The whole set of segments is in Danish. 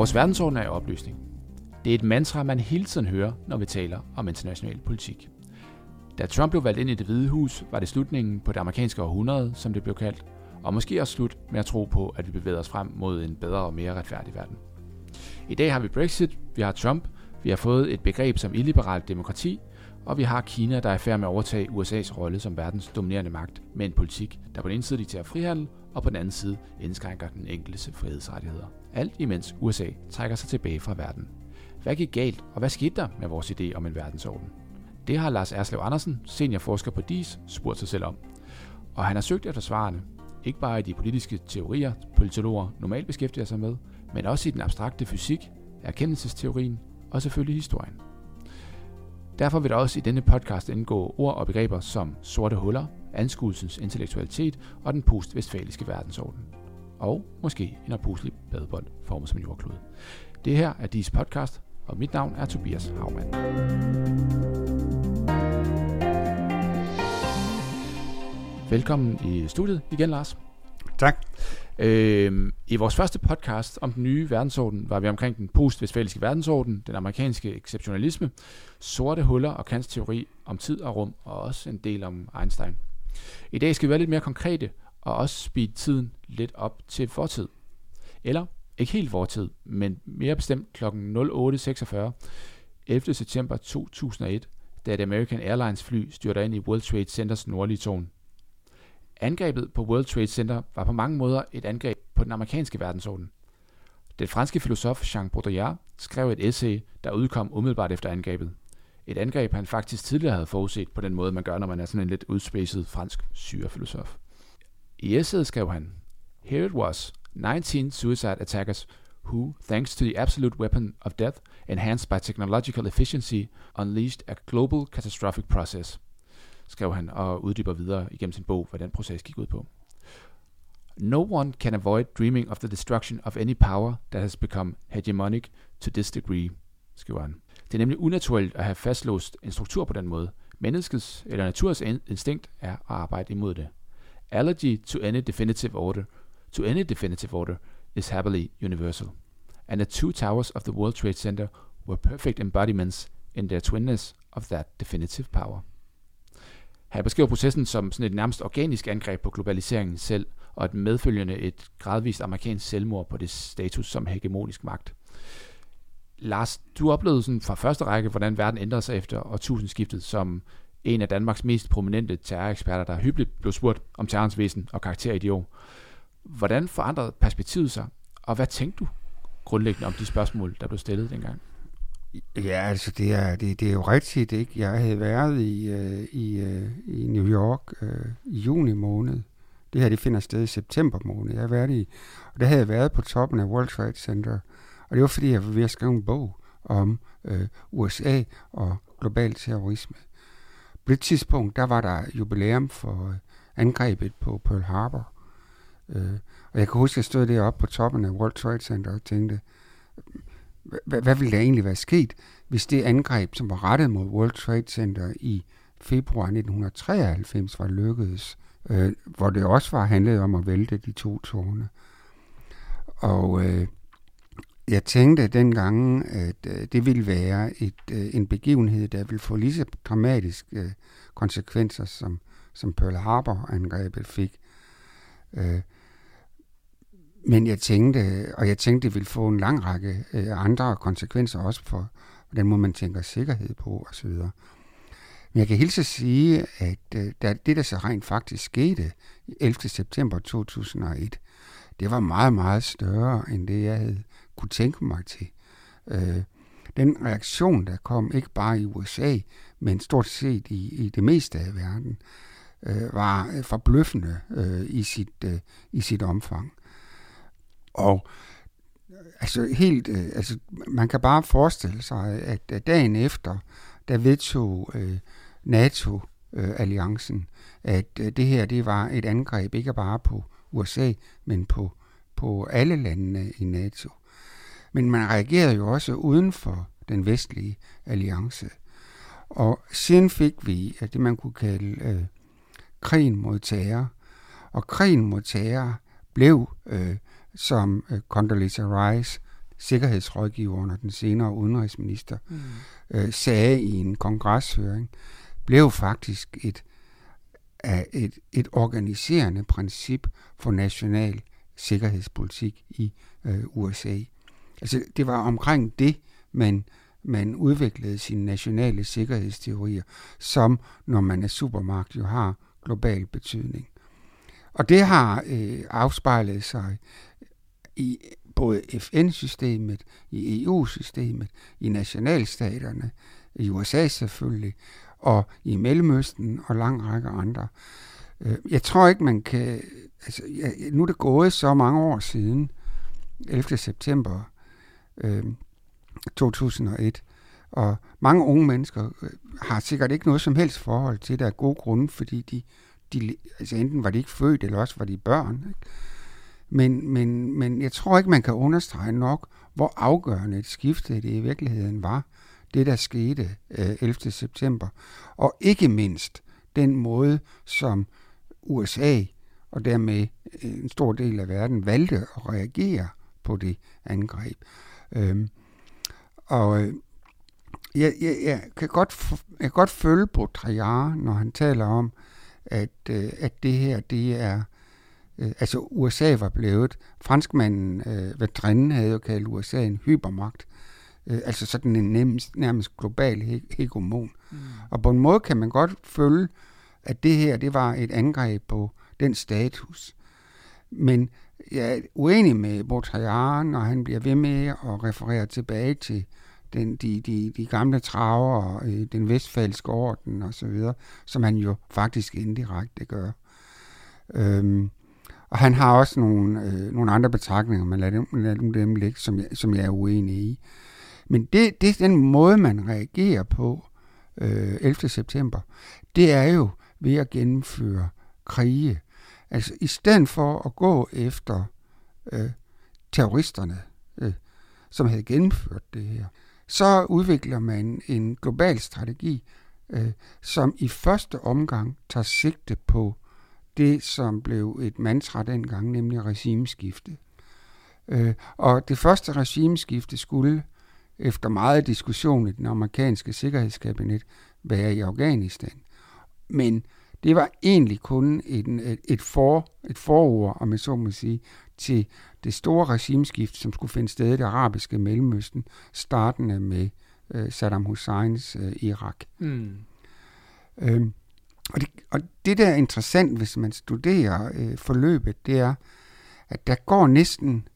Vores verdensorden er i opløsning. Det er et mantra, man hele tiden hører, når vi taler om international politik. Da Trump blev valgt ind i det hvide hus, var det slutningen på det amerikanske århundrede, som det blev kaldt, og måske også slut med at tro på, at vi bevæger os frem mod en bedre og mere retfærdig verden. I dag har vi Brexit, vi har Trump, vi har fået et begreb som illiberalt demokrati, og vi har Kina, der er i færd med at overtage USA's rolle som verdens dominerende magt med en politik, der på den ene side dikterer frihandel, og på den anden side indskrænker den enkeltes frihedsrettigheder. Alt imens USA trækker sig tilbage fra verden. Hvad gik galt, og hvad skete der med vores idé om en verdensorden? Det har Lars Erslev Andersen, seniorforsker på DIS, spurgt sig selv om. Og han har søgt efter svarene, ikke bare i de politiske teorier, politologer normalt beskæftiger sig med, men også i den abstrakte fysik, erkendelsesteorien og selvfølgelig historien. Derfor vil der også i denne podcast indgå ord og begreber som sorte huller, anskuelsens intellektualitet og den post-vestfaliske verdensorden. Og måske en opuslig badebold formet som en jordklode. Det her er DIS podcast, og mit navn er Tobias Havmann. Velkommen i studiet igen, Lars. Tak. Øh, I vores første podcast om den nye verdensorden var vi omkring den post-vestfaliske verdensorden, den amerikanske exceptionalisme, sorte huller og Kants teori om tid og rum, og også en del om Einstein. I dag skal vi være lidt mere konkrete, og også speed tiden lidt op til fortid. Eller ikke helt fortid, men mere bestemt kl. 08.46, 11. september 2001, da et American Airlines fly styrter ind i World Trade Centers nordlige tårn. Angrebet på World Trade Center var på mange måder et angreb på den amerikanske verdensorden. Den franske filosof Jean Baudrillard skrev et essay, der udkom umiddelbart efter angrebet. Et angreb, han faktisk tidligere havde forudset på den måde, man gør, når man er sådan en lidt udspacet fransk syrefilosof. I essayet skrev han, Here it was, 19 suicide attackers who, thanks to the absolute weapon of death, enhanced by technological efficiency, unleashed a global catastrophic process – skrev han og uddyber videre igennem sin bog, hvad den proces gik ud på. No one can avoid dreaming of the destruction of any power that has become hegemonic to this degree, skriver han. Det er nemlig unaturligt at have fastlåst en struktur på den måde. Menneskets eller naturens instinkt er at arbejde imod det. Allergy to any definitive order, to any definitive order, is happily universal. And the two towers of the World Trade Center were perfect embodiments in their twinness of that definitive power. Han beskriver processen som sådan et nærmest organisk angreb på globaliseringen selv, og et medfølgende et gradvist amerikansk selvmord på det status som hegemonisk magt. Lars, du oplevede sådan fra første række, hvordan verden ændrede sig efter årtusindskiftet som en af Danmarks mest prominente terroreksperter, der hyppigt blev spurgt om terrorens væsen og karakter i de år. Hvordan forandrede perspektivet sig, og hvad tænkte du grundlæggende om de spørgsmål, der blev stillet dengang? Ja, altså det er, det, det er jo rigtigt, ikke? Jeg havde været i, øh, i, øh, i New York øh, i juni måned. Det her, det finder sted i september måned. Jeg har været i, og der havde jeg været på toppen af World Trade Center. Og det var, fordi jeg var ved at skrive en bog om øh, USA og global terrorisme. På det tidspunkt, der var der jubilæum for øh, angrebet på Pearl Harbor. Øh, og jeg kan huske, at jeg stod deroppe på toppen af World Trade Center og tænkte, hvad, hvad ville der egentlig være sket, hvis det angreb, som var rettet mod World Trade Center i februar 1993, var lykkedes, øh, hvor det også var handlet om at vælte de to tårne. Og øh, jeg tænkte dengang, at øh, det ville være et, øh, en begivenhed, der ville få lige så dramatiske øh, konsekvenser, som, som Pearl Harbor-angrebet fik. Men jeg tænkte, og jeg tænkte, det ville få en lang række andre konsekvenser også for, hvordan må man tænker sikkerhed på osv. Men jeg kan hilse at sige, at det, der så rent faktisk skete 11. september 2001, det var meget, meget større, end det jeg havde kunne tænke mig til. Øh, den reaktion, der kom, ikke bare i USA, men stort set i, i det meste af verden, øh, var øh, forbløffende øh, i, sit, øh, i sit omfang. Og øh, altså helt, øh, altså man kan bare forestille sig, at øh, dagen efter, der vedtog øh, NATO-alliancen, at øh, det her det var et angreb ikke bare på USA, men på, på alle landene i NATO. Men man reagerede jo også uden for den vestlige alliance. Og siden fik vi det, man kunne kalde øh, krigen mod terror. Og krigen mod terror blev øh, som uh, Condoleezza Rice sikkerhedsrådgiver og den senere udenrigsminister, mm. øh, sagde i en kongreshøring, blev faktisk et, et, et organiserende princip for national sikkerhedspolitik i øh, USA. Altså, det var omkring det, man, man udviklede sine nationale sikkerhedsteorier, som, når man er supermagt, jo har global betydning. Og det har øh, afspejlet sig i både FN-systemet, i EU-systemet, i nationalstaterne, i USA selvfølgelig, og i Mellemøsten og lang række andre. Øh, jeg tror ikke, man kan... Altså, nu er det gået så mange år siden, 11. september øh, 2001, og mange unge mennesker øh, har sikkert ikke noget som helst forhold til det af gode grunde, fordi de, de altså enten var de ikke født, eller også var de børn. Ikke? Men, men, men jeg tror ikke, man kan understrege nok, hvor afgørende et skifte det i virkeligheden var, det der skete øh, 11. september. Og ikke mindst den måde, som USA og dermed øh, en stor del af verden valgte at reagere på det angreb. Øhm, og øh, jeg, jeg, jeg, kan godt, jeg kan godt følge på Triar, når han taler om, at, øh, at det her, det er, øh, altså USA var blevet, franskmanden øh, Vedrenne havde jo kaldt USA en hypermagt, øh, altså sådan en nærmest, nærmest global hegemon. Mm. Og på en måde kan man godt føle, at det her, det var et angreb på den status. Men jeg er uenig med Baudrillard, når han bliver ved med at referere tilbage til den, de, de, de gamle traver, øh, den vestfalske orden og så videre, som han jo faktisk indirekte gør. Øhm, og han har også nogle, øh, nogle andre betragtninger, men lad dem, lad dem, dem ligge, som jeg, som jeg er uenig i. Men det, det den måde, man reagerer på øh, 11. september. Det er jo ved at gennemføre krige. Altså i stedet for at gå efter øh, terroristerne, øh, som havde gennemført det her, så udvikler man en global strategi, øh, som i første omgang tager sigte på det, som blev et mantra dengang, nemlig regimeskifte. Øh, og det første regimeskifte skulle efter meget diskussion i den amerikanske sikkerhedskabinet være i Afghanistan. Men det var egentlig kun et, et, for, et forord, om jeg så må sige, til det store regimeskift, som skulle finde sted i det arabiske Mellemøsten, startende med øh, Saddam Husseins øh, Irak. Mm. Øhm, og, det, og det, der er interessant, hvis man studerer øh, forløbet, det er, at der går næsten,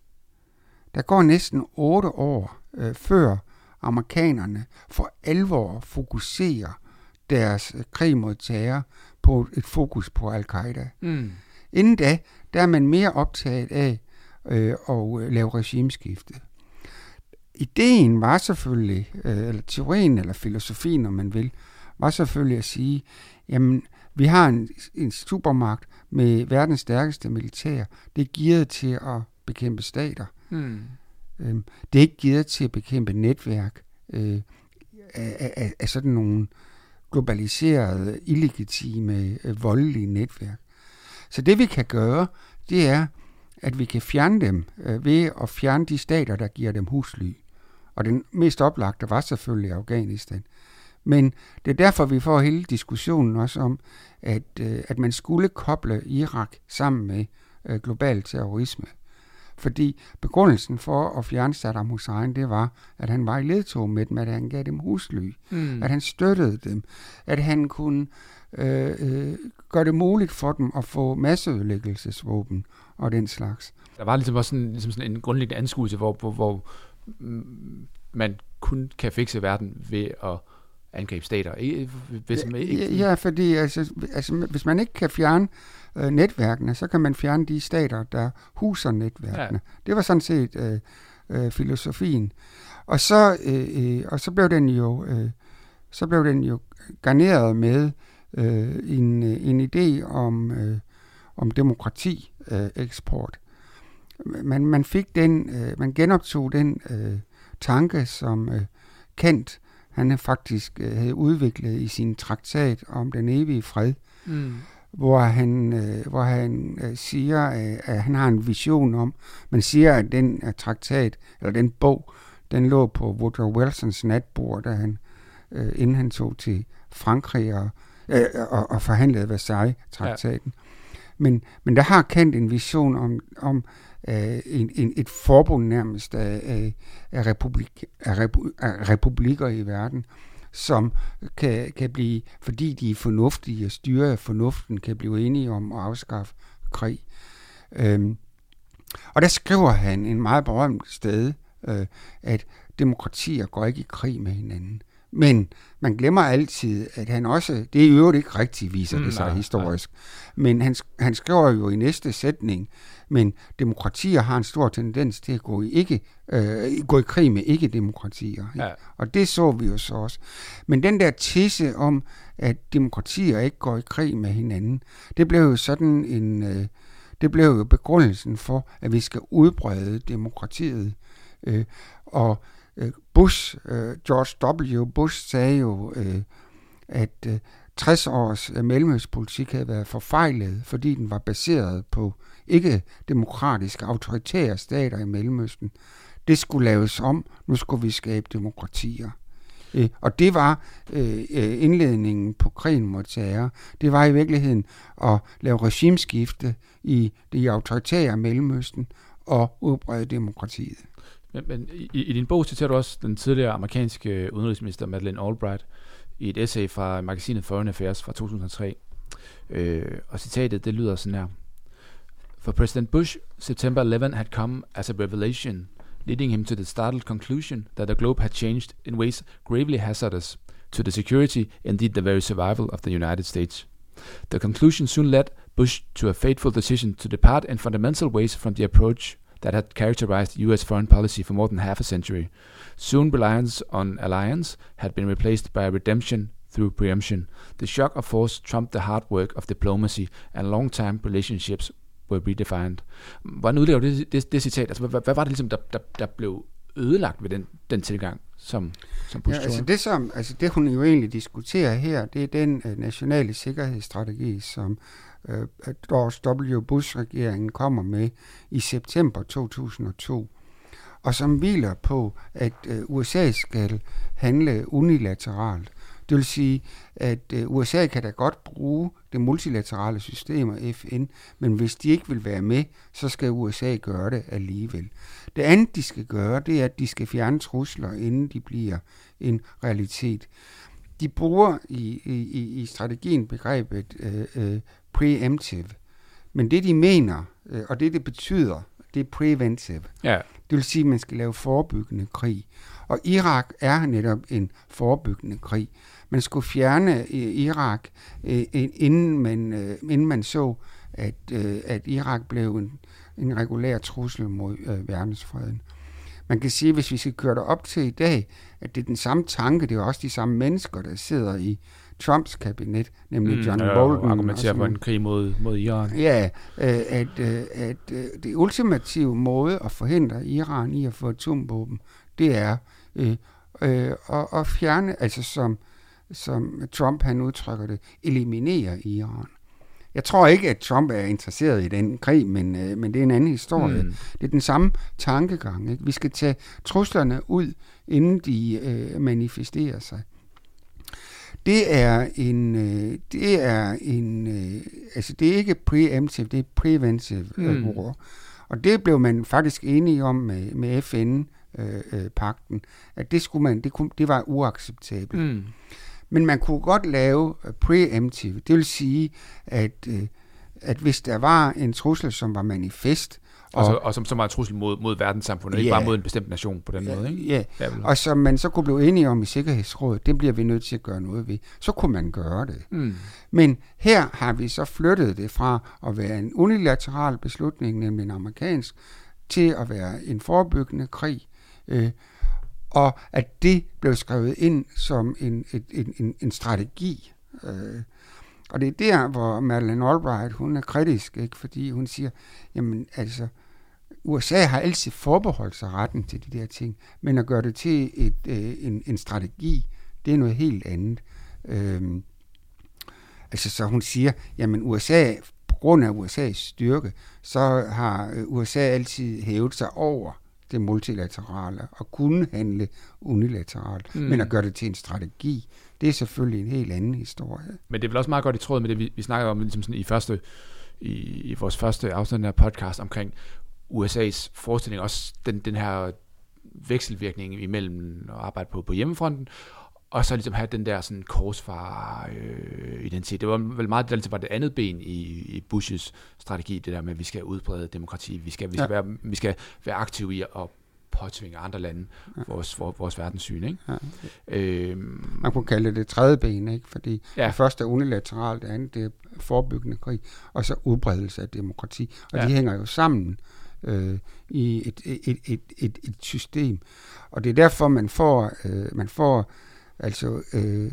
der går næsten otte år øh, før amerikanerne for alvor fokuserer deres øh, krig mod terror på et fokus på al-Qaida. Mm. Inden da, der er man mere optaget af øh, at øh, lave regimeskifte. Ideen var selvfølgelig, øh, eller teorien eller filosofien, når man vil, var selvfølgelig at sige, jamen, vi har en, en supermagt med verdens stærkeste militær. Det er gearet til at bekæmpe stater. Mm. Øhm, det er ikke gearet til at bekæmpe netværk øh, af, af, af sådan nogle globaliserede, illegitime, øh, voldelige netværk. Så det vi kan gøre, det er, at vi kan fjerne dem øh, ved at fjerne de stater, der giver dem husly. Og den mest oplagte var selvfølgelig Afghanistan. Men det er derfor, vi får hele diskussionen også om, at, øh, at man skulle koble Irak sammen med global terrorisme. Fordi begrundelsen for at fjerne Saddam Hussein, det var, at han var i ledtog med dem, at han gav dem husly, mm. at han støttede dem, at han kunne øh, øh, gøre det muligt for dem at få masseødelæggelsesvåben og den slags. Der var ligesom også sådan, ligesom sådan en grundlæggende anskuelse, hvor, hvor, hvor mm, man kun kan fikse verden ved at angribe stater. Hvis man ikke... Ja, ja, fordi altså, altså, hvis man ikke kan fjerne øh, netværkene, så kan man fjerne de stater, der huser netværkene. Ja. Det var sådan set øh, øh, filosofien. Og så, øh, øh, og så blev den jo øh, så blev den jo garneret med øh, en, en idé om, øh, om demokrati øh, eksport. Man, man fik den, øh, man genoptog den øh, tanke, som øh, Kent han faktisk øh, havde udviklet i sin traktat om den evige fred. Mm hvor han, øh, hvor han øh, siger, øh, at han har en vision om, man siger, at den uh, traktat, eller den bog, den lå på Woodrow Wilsons natbord, da han, øh, inden han tog til Frankrig og, øh, og, og forhandlede Versailles-traktaten. Ja. Men, men der har Kant en vision om, om øh, en, en, et forbund nærmest af, af, af, republik, af, repu, af republikker i verden, som kan, kan blive, fordi de er fornuftige og styrer af fornuften, kan blive enige om at afskaffe krig. Øhm, og der skriver han en meget berømt sted, øh, at demokratier går ikke i krig med hinanden. Men man glemmer altid, at han også, det er i øvrigt ikke rigtigt, viser mm, det sig nej, historisk, nej. men han, han skriver jo i næste sætning, men demokratier har en stor tendens til at gå i, ikke, øh, gå i krig med ikke-demokratier. Ja. Og det så vi jo så også. Men den der tisse om, at demokratier ikke går i krig med hinanden, det blev jo sådan en... Øh, det blev jo begrundelsen for, at vi skal udbrede demokratiet. Øh, og øh, Bush, øh, George W. Bush sagde jo, øh, at øh, 60 års øh, mellemøstpolitik havde været forfejlet, fordi den var baseret på ikke demokratiske, autoritære stater i Mellemøsten. Det skulle laves om. Nu skulle vi skabe demokratier. Øh, og det var øh, øh, indledningen på krigen mod terror. Det var i virkeligheden at lave regimeskifte i det autoritære Mellemøsten og udbrede demokratiet. Men, men i, i din bog citerer du også den tidligere amerikanske udenrigsminister Madeleine Albright i et essay fra magasinet Foreign Affairs fra 2003. Øh, og citatet, det lyder sådan her. For President Bush, September 11 had come as a revelation, leading him to the startled conclusion that the globe had changed in ways gravely hazardous to the security, indeed the very survival of the United States. The conclusion soon led Bush to a fateful decision to depart in fundamental ways from the approach that had characterized US foreign policy for more than half a century. Soon reliance on alliance had been replaced by redemption through preemption. The shock of force trumped the hard work of diplomacy, and long-time relationships were redefined. Hvordan udlever det, det, det citat? Altså, hvad, hvad var det ligesom, der, der, der blev ødelagt ved den, den tilgang, som, som Bush ja, altså det, som, altså det, hun jo egentlig diskuterer her, det er den uh, nationale sikkerhedsstrategi, som uh, George W. Bush-regeringen kommer med i september 2002, og som hviler på, at uh, USA skal handle unilateralt. Det vil sige, at uh, USA kan da godt bruge det multilaterale system og FN, men hvis de ikke vil være med, så skal USA gøre det alligevel. Det andet, de skal gøre, det er, at de skal fjerne trusler, inden de bliver en realitet. De bruger i, i, i strategien begrebet uh, uh, preemptive, men det de mener, uh, og det det betyder, det er preventive. Ja. Det vil sige, at man skal lave forebyggende krig. Og Irak er netop en forebyggende krig. Man skulle fjerne Irak, øh, inden man, øh, inden man så, at, øh, at Irak blev en, en regulær trussel mod øh, verdensfreden. Man kan sige, hvis vi skal køre det op til i dag, at det er den samme tanke, det er også de samme mennesker, der sidder i Trumps kabinet, nemlig mm, John Bolton. Og argumenterer for en krig mod, mod Iran. Ja, øh, at, øh, at øh, det ultimative måde at forhindre Iran i at få atomvåben, det er øh, øh, at, at fjerne, altså som, som Trump han udtrykker det, eliminere Iran. Jeg tror ikke, at Trump er interesseret i den krig, men, øh, men det er en anden historie. Mm. Det er den samme tankegang. Ikke? Vi skal tage truslerne ud, inden de øh, manifesterer sig. Det er en, øh, det er en, øh, altså det er ikke preemptive, det er preventive øh, mm. ord. Og det blev man faktisk enige om med, med FN-pakten, øh, øh, at det skulle man, det, kunne, det var uacceptabelt. Mm. Men man kunne godt lave øh, preemptive, det vil sige, at, øh, at hvis der var en trussel, som var manifest, og, og, og som, som var en trussel mod, mod verdenssamfundet, ja, ikke bare mod en bestemt nation på den ja, måde. Ikke? Ja, ja og som man så kunne blive enige om i Sikkerhedsrådet, det bliver vi nødt til at gøre noget ved. Så kunne man gøre det. Mm. Men her har vi så flyttet det fra at være en unilateral beslutning, nemlig en amerikansk, til at være en forebyggende krig. Øh, og at det blev skrevet ind som en, et, en, en, en strategi. Øh, og det er der, hvor Madeleine Albright, hun er kritisk, ikke? fordi hun siger, jamen altså, USA har altid forbeholdt sig retten til de der ting, men at gøre det til et, øh, en, en strategi, det er noget helt andet. Øh, altså så hun siger, jamen USA, på grund af USA's styrke, så har øh, USA altid hævet sig over det multilaterale og kunne handle unilateralt, mm. men at gøre det til en strategi, det er selvfølgelig en helt anden historie. Men det er vel også meget godt i tråd med det, vi, vi snakkede om ligesom sådan i, første, i, i vores første afsnit af podcast omkring USA's forestilling, også den, den her vekselvirkning imellem at arbejde på, på hjemmefronten, og så ligesom have den der sådan korsfar-identitet. Øh, det var vel meget, det var det andet ben i, i Bushes strategi, det der med, at vi skal udbrede demokrati, vi skal, vi skal, ja. være, vi skal være aktive i at påtvinge andre lande ja. vores, vores, vores verdenssyn. Ikke? Ja. Øhm, Man kunne kalde det det tredje ben, ikke? fordi ja. det første er unilateralt, det andet det er forebyggende krig, og så udbredelse af demokrati. Og ja. de hænger jo sammen øh, i et, et, et, et, et system. Og det er derfor, man får, øh, man får altså, øh,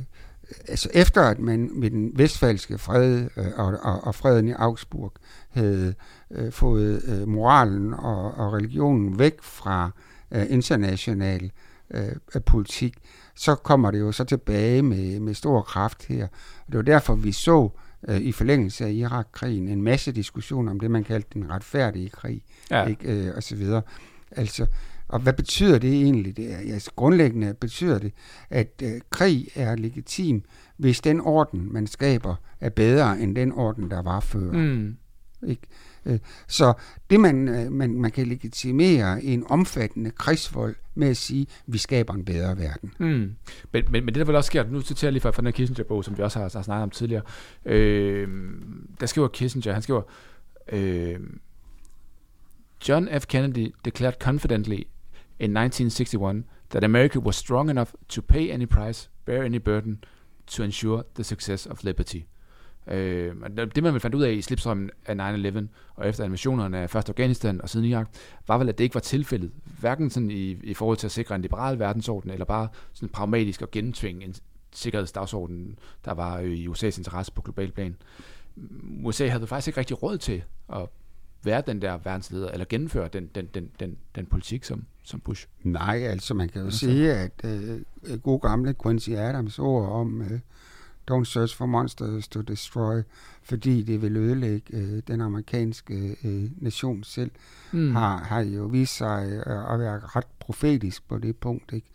altså efter at man med den vestfalske fred øh, og, og, og freden i Augsburg havde øh, fået øh, moralen og, og religionen væk fra øh, international øh, politik, så kommer det jo så tilbage med, med stor kraft her. Og det var derfor, vi så øh, i forlængelse af Irak-krigen en masse diskussion om det, man kaldte den retfærdige krig, ja. ikke, øh, og så videre. Altså, og hvad betyder det egentlig? Det er, altså, grundlæggende betyder det, at øh, krig er legitim, hvis den orden, man skaber, er bedre end den orden, der var før. Mm. Ikke? Øh, så det, man, øh, man, man kan legitimere en omfattende krigsvold med at sige, at vi skaber en bedre verden. Mm. Men, men, men det, der vil også ske, nu citerer jeg lige fra, fra den Kissinger-bog, som vi også har, har snakket om tidligere, øh, der skriver Kissinger, han skriver, øh, John F. Kennedy declared confidently in 1961 that America was strong enough to pay any price, bear any burden, to ensure the success of liberty. Øh, det man vel fandt ud af i slipstrømmen af 9-11, og efter invasionerne af først Afghanistan og siden Irak, var vel, at det ikke var tilfældet. Hverken sådan i, i forhold til at sikre en liberal verdensorden, eller bare sådan pragmatisk at gennemtvinge en sikkerhedsdagsorden, der var øh, i USA's interesse på global plan. USA havde faktisk ikke rigtig råd til at være den der verdensleder, eller gennemføre den, den, den, den, den politik som, som Bush? Nej, altså man kan jo sige, at øh, god gamle Quincy Adams ord om øh, Don't search for monsters to destroy, fordi det vil ødelægge øh, den amerikanske øh, nation selv, mm. har, har jo vist sig øh, at være ret profetisk på det punkt. Ikke?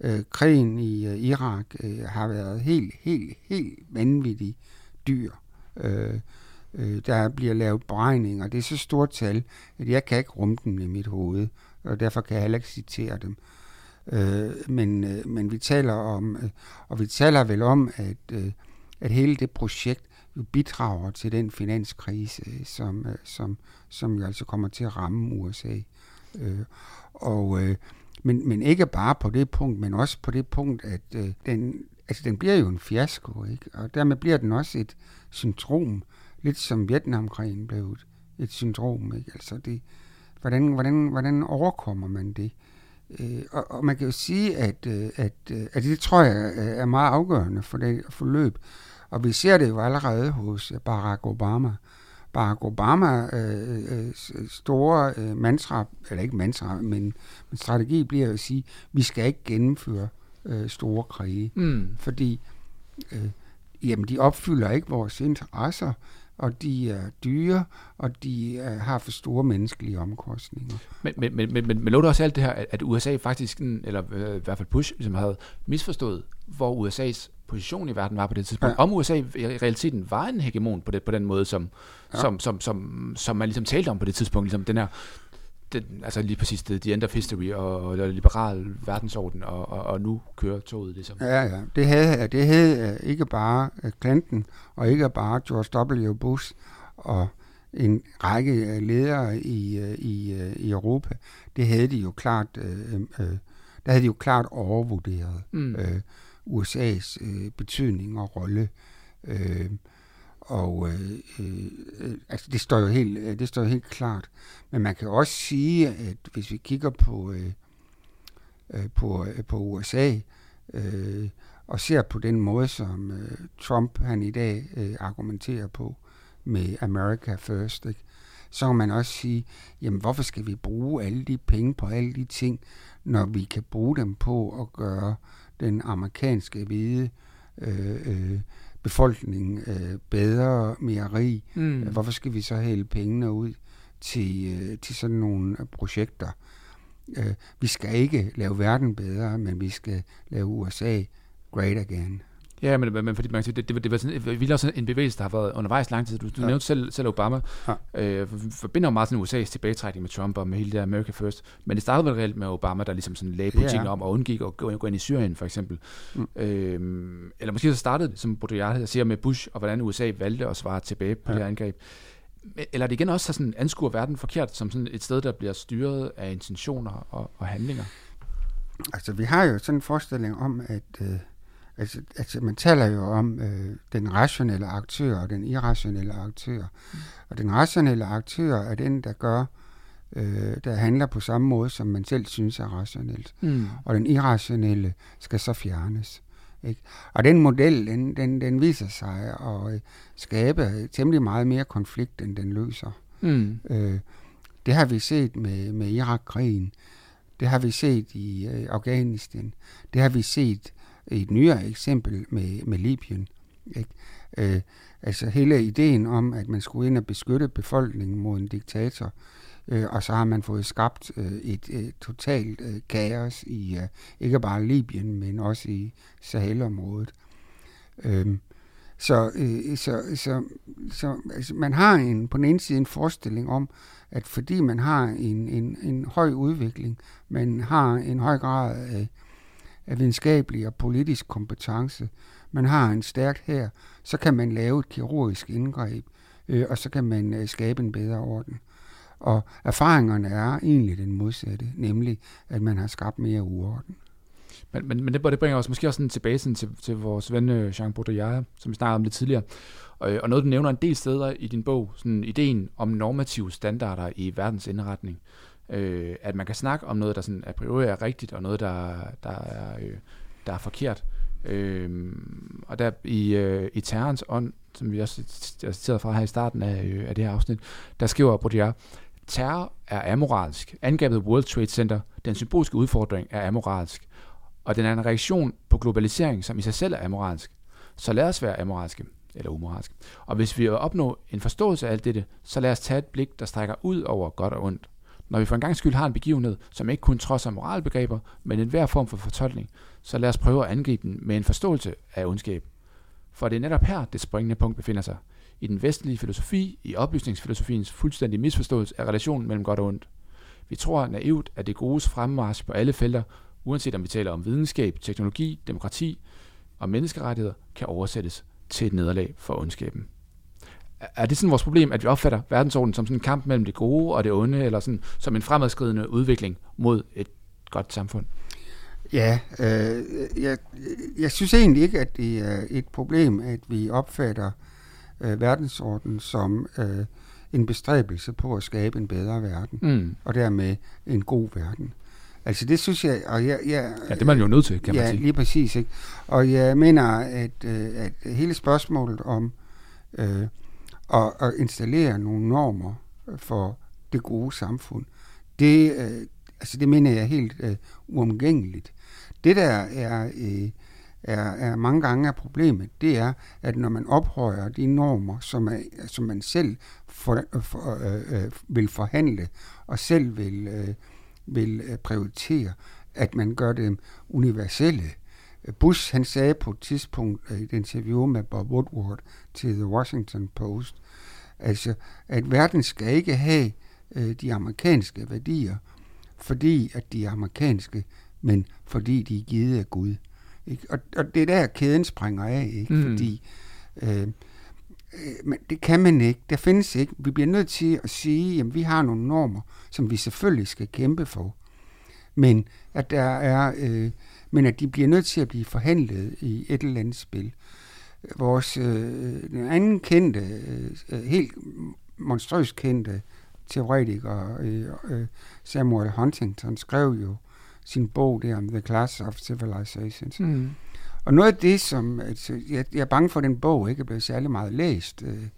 Øh, krigen i øh, Irak øh, har været helt, helt, helt vanvittig dyr. Øh, øh, der bliver lavet beregninger. Det er så stort tal, at jeg kan ikke rumme dem i mit hoved, og derfor kan jeg heller ikke citere dem. Øh, men, øh, men vi taler om, øh, og vi taler vel om, at, øh, at hele det projekt jo bidrager til den finanskrise, øh, som, øh, som, som jo altså kommer til at ramme USA. Øh, og, øh, men, men ikke bare på det punkt, men også på det punkt, at øh, den, altså, den bliver jo en fiasko, ikke? og dermed bliver den også et syndrom, lidt som Vietnamkrigen blev et, et syndrom. Ikke? Altså det, hvordan, hvordan, hvordan overkommer man det? Øh, og, og man kan jo sige, at, øh, at, øh, at det tror jeg er meget afgørende for det forløb. Og vi ser det jo allerede hos Barack Obama. Barack Obama øh, øh, store øh, mantra, eller ikke mantra, men, men strategi bliver at sige, at vi skal ikke gennemføre øh, store krige. Mm. Fordi øh, jamen, de opfylder ikke vores interesser og de er dyre, og de er, har for store menneskelige omkostninger. Men, men, men, men, men, men lå det også alt det her, at USA faktisk, eller øh, i hvert fald Bush, ligesom havde misforstået, hvor USA's position i verden var på det tidspunkt. Ja. Om USA i realiteten var en hegemon på, det, på den måde, som, ja. som, som, som, som man ligesom talte om på det tidspunkt. Ligesom den her den, altså lige præcis det, the end of history og, og liberal verdensorden, og, og, og nu kører toget ligesom. Ja, ja. Det havde, det havde øh, ikke bare øh, Clinton, og ikke bare George W. Bush, og en række øh, ledere i, i, i Europa. Det havde de jo klart, øh, øh, der havde de jo klart overvurderet mm. øh, USA's øh, betydning og rolle. Øh, og øh, øh, altså det står jo helt, øh, det står jo helt klart. Men man kan også sige, at hvis vi kigger på, øh, øh på, øh, på USA, øh, og ser på den måde, som øh, Trump han i dag øh, argumenterer på med America First, ikke? så kan man også sige, jamen hvorfor skal vi bruge alle de penge på alle de ting, når vi kan bruge dem på at gøre den amerikanske hvide øh, øh, befolkningen øh, bedre, mere rig. Mm. Hvorfor skal vi så hælde pengene ud til, øh, til sådan nogle øh, projekter? Øh, vi skal ikke lave verden bedre, men vi skal lave USA great again. Ja, men, men fordi man kan sige, det, det, det var sådan, vi også en bevægelse, der har været undervejs lang tid. Du, du ja. nævnte selv, selv Obama. Ja. Øh, forbinder jo meget sådan USA's tilbagetrækning med Trump og med hele det America First. Men det startede vel reelt med Obama, der ligesom sådan lagde politikken ja. om og undgik at gå, gå ind i Syrien, for eksempel. Mm. Øh, eller måske så startede det, som Baudrillard siger, med Bush, og hvordan USA valgte at svare tilbage på ja. det angreb. Eller det igen også sådan anskuer verden forkert, som sådan et sted, der bliver styret af intentioner og, og handlinger? Altså, vi har jo sådan en forestilling om, at... Øh Altså, altså man taler jo om øh, den rationelle aktør og den irrationelle aktør. Mm. Og den rationelle aktør er den, der gør, øh, der handler på samme måde, som man selv synes er rationelt. Mm. Og den irrationelle skal så fjernes. Ikke? Og den model, den, den, den viser sig at øh, skabe temmelig meget mere konflikt, end den løser. Mm. Øh, det har vi set med, med Irak-krigen. Det har vi set i øh, Afghanistan. Det har vi set et nyere eksempel med, med Libyen. Ikke? Øh, altså hele ideen om, at man skulle ind og beskytte befolkningen mod en diktator, øh, og så har man fået skabt øh, et, øh, totalt øh, kaos i øh, ikke bare Libyen, men også i Sahelområdet. Øh, så, øh, så, så, så altså, man har en, på den ene side en forestilling om, at fordi man har en, en, en høj udvikling, man har en høj grad af af videnskabelig og politisk kompetence, man har en stærk her, så kan man lave et kirurgisk indgreb, øh, og så kan man øh, skabe en bedre orden. Og erfaringerne er egentlig den modsatte, nemlig at man har skabt mere uorden. Men, men, men det, det bringer os måske også sådan tilbage sådan til, til vores ven øh, Jean Baudrillard, som vi snakkede om lidt tidligere. Og, øh, og noget, du nævner en del steder i din bog, sådan ideen om normative standarder i verdens indretning. Øh, at man kan snakke om noget, der sådan a priori er rigtigt, og noget, der, der, er, øh, der er forkert. Øh, og der i, øh, i terrens ånd, som vi også har citeret fra her i starten af, øh, af det her afsnit, der skriver Baudrillard, terror er amoralsk. Angrebet World Trade Center, den symbolske udfordring, er amoralsk. Og den er en reaktion på globalisering, som i sig selv er amoralsk. Så lad os være amoralske eller umoralske. Og hvis vi vil opnå en forståelse af alt dette, så lad os tage et blik, der strækker ud over godt og ondt. Når vi for en gang skyld har en begivenhed, som ikke kun trods af moralbegreber, men en hver form for fortolkning, så lad os prøve at angribe den med en forståelse af ondskab. For det er netop her, det springende punkt befinder sig. I den vestlige filosofi, i oplysningsfilosofiens fuldstændig misforståelse af relationen mellem godt og ondt. Vi tror naivt, at det godes fremmarsch på alle felter, uanset om vi taler om videnskab, teknologi, demokrati og menneskerettigheder, kan oversættes til et nederlag for ondskaben er det sådan vores problem, at vi opfatter verdensordenen som sådan en kamp mellem det gode og det onde, eller sådan som en fremadskridende udvikling mod et godt samfund? Ja, øh, jeg, jeg synes egentlig ikke, at det er et problem, at vi opfatter øh, verdensordenen som øh, en bestræbelse på at skabe en bedre verden, mm. og dermed en god verden. Altså det synes jeg, og jeg, jeg ja, det er man jo nødt til, kan man ja, sige. lige præcis, ikke? Og jeg mener, at, øh, at hele spørgsmålet om øh, og, og installere nogle normer for det gode samfund. Det, øh, altså det mener jeg helt øh, uomgængeligt. Det der er, øh, er, er mange gange er problemet, det er, at når man ophøjer de normer, som, er, som man selv for, for, øh, øh, vil forhandle og selv vil, øh, vil øh, prioritere, at man gør dem universelle. Bush han sagde på et tidspunkt i et interview med Bob Woodward til The Washington Post, Altså, at verden skal ikke have øh, de amerikanske værdier, fordi at de er amerikanske, men fordi de er givet af Gud. Ikke? Og, og det er der, kæden springer af, ikke? Mm. fordi øh, øh, men det kan man ikke. Der findes ikke. Vi bliver nødt til at sige, at vi har nogle normer, som vi selvfølgelig skal kæmpe for. Men at der er, øh, men at de bliver nødt til at blive forhandlet i et eller andet spil vores øh, den anden kendte, øh, helt monstrøst kendte teoretiker, øh, øh, Samuel Huntington, skrev jo sin bog der om The Class of Civilizations. Mm. Og noget af det, som... Altså, jeg, jeg er bange for, at den bog ikke er blevet særlig meget læst, øh,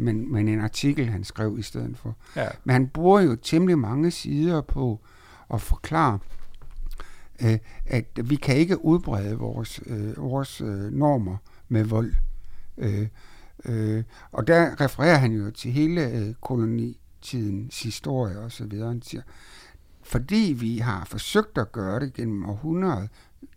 men, men en artikel, han skrev i stedet for. Ja. Men han bruger jo temmelig mange sider på at forklare, øh, Øh, at vi kan ikke udbrede vores, øh, vores øh, normer med vold. Øh, øh, og der refererer han jo til hele øh, kolonitidens historie og så videre. Han siger, fordi vi har forsøgt at gøre det gennem århundreder,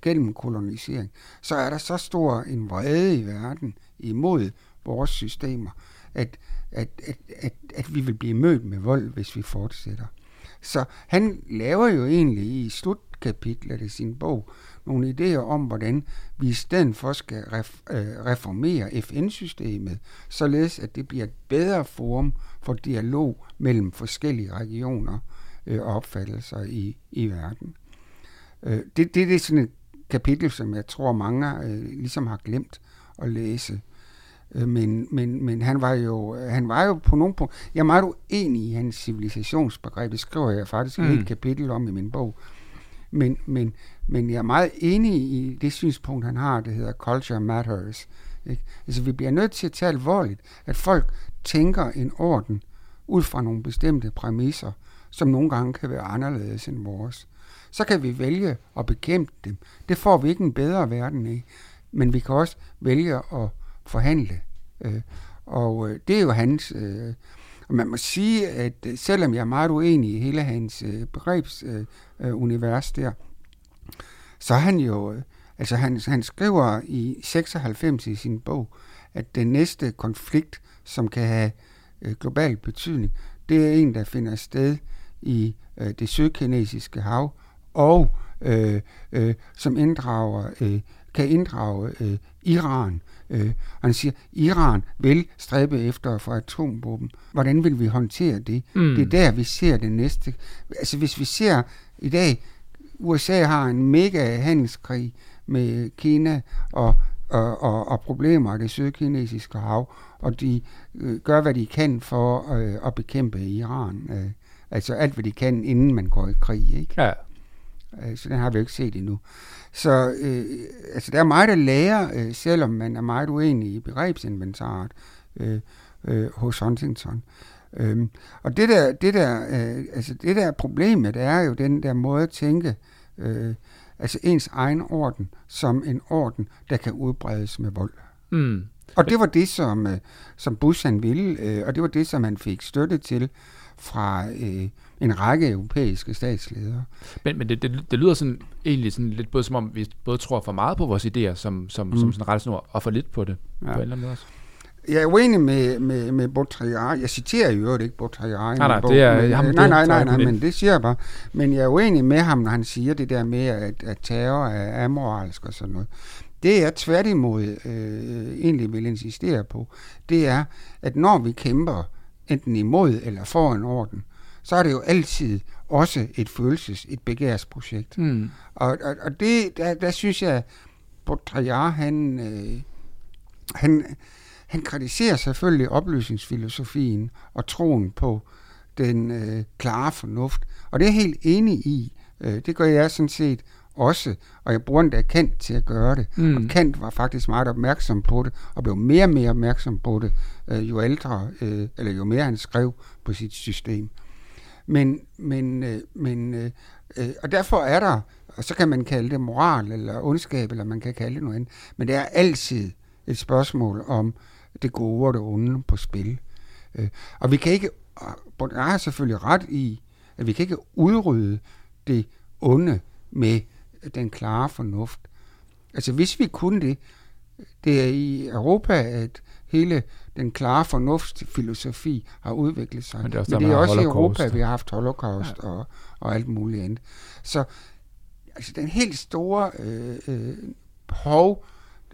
gennem kolonisering, så er der så stor en vrede i verden imod vores systemer, at, at, at, at, at vi vil blive mødt med vold, hvis vi fortsætter. Så han laver jo egentlig i slutkapitlet af sin bog nogle idéer om, hvordan vi i stedet for skal ref, øh, reformere FN-systemet, således at det bliver et bedre forum for dialog mellem forskellige regioner øh, og opfattelser i, i verden. Øh, det, det, det er sådan et kapitel, som jeg tror mange øh, ligesom har glemt at læse. Øh, men, men, men han var jo han var jo på nogle punkter... Jeg er meget uenig i hans civilisationsbegreb. Det skriver jeg faktisk mm. et kapitel om i min bog. Men, men, men jeg er meget enig i det synspunkt, han har, det hedder Culture Matters. Ikke? Altså, vi bliver nødt til at tage alvorligt, at folk tænker en orden ud fra nogle bestemte præmisser, som nogle gange kan være anderledes end vores. Så kan vi vælge at bekæmpe dem. Det får vi ikke en bedre verden af. Men vi kan også vælge at forhandle. Øh, og øh, det er jo hans... Øh, og man må sige, at øh, selvom jeg er meget uenig i hele hans øh, begrebsunivers øh, øh der, så han jo... Øh, altså han, han skriver i 96 i sin bog, at den næste konflikt, som kan have øh, global betydning, det er en, der finder sted i øh, det sydkinesiske hav, og øh, øh, som inddrager, øh, kan inddrage øh, Iran. Øh, og han siger, Iran vil stræbe efter at få atomvåben. Hvordan vil vi håndtere det? Mm. Det er der, vi ser det næste. Altså hvis vi ser i dag, USA har en mega handelskrig med Kina og, og, og, og problemer af det sydkinesiske hav, og de øh, gør, hvad de kan for øh, at bekæmpe Iran. Øh, altså alt, hvad de kan, inden man går i krig. Ikke? Ja. Øh, så den har vi jo ikke set endnu. Så øh, altså, der er meget at lære, øh, selvom man er meget uenig i begrebsinventaret øh, øh, hos Huntington. Øhm, og det der, det, der, øh, altså det der problemet er jo den der måde at tænke, øh, altså ens egen orden, som en orden, der kan udbredes med vold. Mm. Og det var det, som, øh, som Bush han ville, øh, og det var det, som han fik støtte til fra øh, en række europæiske statsledere. Men, men det, det, det lyder sådan egentlig sådan lidt både som om, vi både tror for meget på vores idéer som, som, mm. som sådan rettesnor, og for lidt på det ja. på en eller anden måde også. Jeg er uenig med, med, med Baudrillard. Jeg citerer jo ikke Baudrillard. Nej, nej, det er men, ham, nej, nej, nej, nej, men det siger jeg bare. Men jeg er uenig med ham, når han siger det der med, at, at terror er amoralsk og sådan noget. Det jeg tværtimod øh, egentlig vil insistere på, det er, at når vi kæmper enten imod eller for en orden, så er det jo altid også et følelses, et begærsprojekt. Mm. Og, og, og det, der, der synes jeg, Baudrillard, han, øh, han, han kritiserer selvfølgelig oplysningsfilosofien og troen på den øh, klare fornuft. Og det er jeg helt enig i. Øh, det gør jeg sådan set også, og jeg bruger endda Kant til at gøre det. Mm. Og Kant var faktisk meget opmærksom på det, og blev mere og mere opmærksom på det, øh, jo ældre, øh, eller jo mere han skrev på sit system. Men, men, øh, men øh, øh, og derfor er der, og så kan man kalde det moral eller ondskab, eller man kan kalde det noget andet, men det er altid et spørgsmål om det gode og det onde på spil. Øh, og vi kan ikke, og jeg har selvfølgelig ret i, at vi kan ikke udrydde det onde med den klare fornuft. Altså hvis vi kunne det, det er i Europa, at hele den klare fornuftsfilosofi har udviklet sig. Men det er også, Men det er også i Europa, vi har haft holocaust ja. og, og alt muligt andet. Så altså, den helt store øh, øh, hov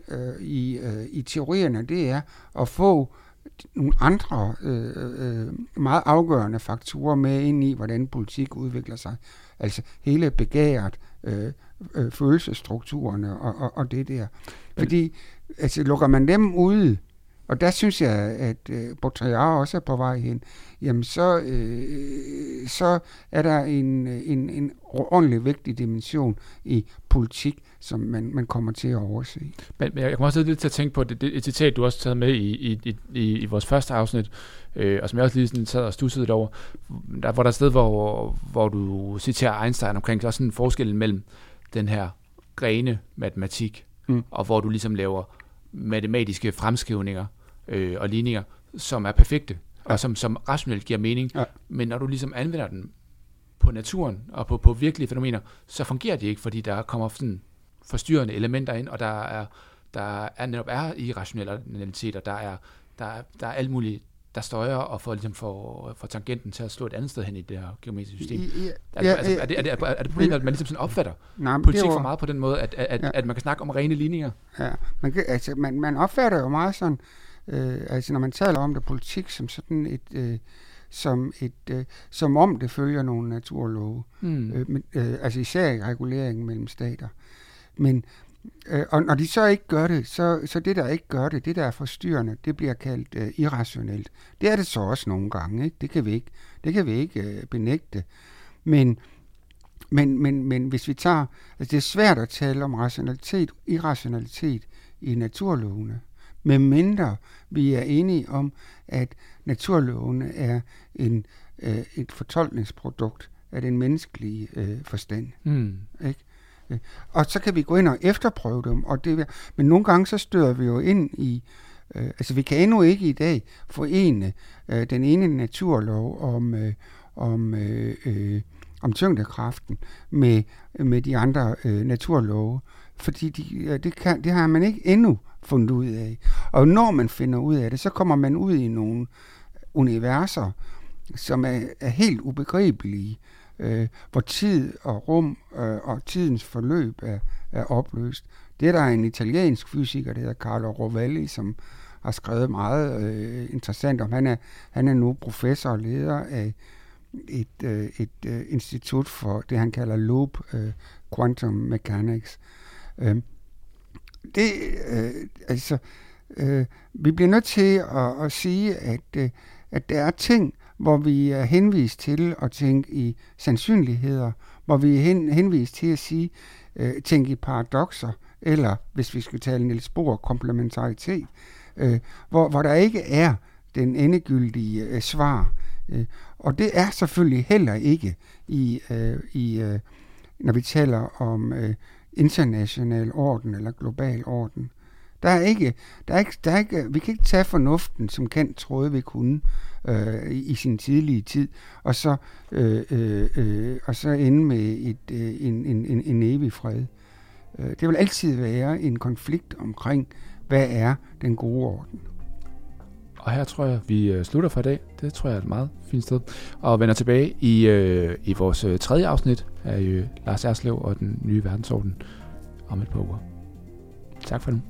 øh, i, øh, i teorierne, det er at få nogle andre øh, øh, meget afgørende faktorer med ind i, hvordan politik udvikler sig. Altså hele begæret, øh, øh, følelsesstrukturerne og, og, og det der. Fordi altså, lukker man dem ud, og der synes jeg, at øh, Baudrillard også er på vej hen, jamen så, øh, så er der en, en, en ordentlig vigtig dimension i politik, som man, man kommer til at overse. Men, men jeg kommer også lidt til at tænke på det, det et citat, du også taget med i, i, i, i, vores første afsnit, øh, og som jeg også lige sådan sad og stussede over, der, hvor der er et sted, hvor, hvor du citerer Einstein omkring, så er sådan en forskel mellem den her grene matematik, mm. og hvor du ligesom laver matematiske fremskrivninger øh, og ligninger, som er perfekte, ja. og som, som rationelt giver mening. Ja. Men når du ligesom anvender den på naturen og på, på virkelige fænomener, så fungerer de ikke, fordi der kommer sådan forstyrrende elementer ind, og der er, der er netop er irrationalitet, og der er, der, er, der er alt muligt der støjer og får, ligesom for, for tangenten til at slå et andet sted hen i det her geometriske system. Ja, er, altså, er, det, er, det, er, det, er det problemet, at man ligesom sådan opfatter nej, politik var, for meget på den måde, at, at, ja. at man kan snakke om rene ligninger? Ja, man, kan, altså, man, man opfatter jo meget sådan, øh, altså når man taler om det politik som sådan et... Øh, som, et, øh, som om det følger nogle naturlove. Mm. Øh, men, øh, altså især i reguleringen mellem stater. Men, Øh, og når de så ikke gør det, så, så det, der ikke gør det, det, der er forstyrrende, det bliver kaldt øh, irrationelt. Det er det så også nogle gange. Ikke? Det kan vi ikke, det kan vi ikke øh, benægte. Men, men, men, men hvis vi tager... Altså det er svært at tale om rationalitet, irrationalitet i naturlovene, medmindre vi er enige om, at naturlovene er en, øh, et fortolkningsprodukt af den menneskelige øh, forstand. Mm. Ikke? Og så kan vi gå ind og efterprøve dem. Og det, men nogle gange så støder vi jo ind i, øh, altså vi kan endnu ikke i dag forene øh, den ene naturlov om, øh, om, øh, øh, om tyngdekraften med, med de andre øh, naturlove. Fordi de, det, kan, det har man ikke endnu fundet ud af. Og når man finder ud af det, så kommer man ud i nogle universer, som er, er helt ubegribelige øh, Øh, hvor tid og rum øh, og tidens forløb er, er opløst. Det er der en italiensk fysiker, der hedder Carlo Rovelli, som har skrevet meget øh, interessant om. Han er, han er nu professor og leder af et, øh, et øh, institut for det, han kalder Loop øh, Quantum Mechanics. Øh, det, øh, altså, øh, vi bliver nødt til at, at sige, at, øh, at der er ting, hvor vi er henvist til at tænke i sandsynligheder, hvor vi er hen, henvist til at sige, øh, tænke i paradoxer, eller hvis vi skal tale Niels Bohr, komplementaritet, øh, hvor, hvor der ikke er den endegyldige øh, svar. Øh, og det er selvfølgelig heller ikke i, øh, i øh, når vi taler om øh, international orden eller global orden. Der er ikke, der er ikke, der er ikke, vi kan ikke tage fornuften, som Kant troede, vi kunne øh, i sin tidlige tid, og så, øh, øh, øh, og så ende med et, øh, en, en, en, en evig fred. Øh, det vil altid være en konflikt omkring, hvad er den gode orden. Og her tror jeg, vi øh, slutter for i dag. Det tror jeg er et meget fint sted. Og vender tilbage i, øh, i vores tredje afsnit af øh, Lars Erslev og den nye verdensorden om et par uger. Tak for nu.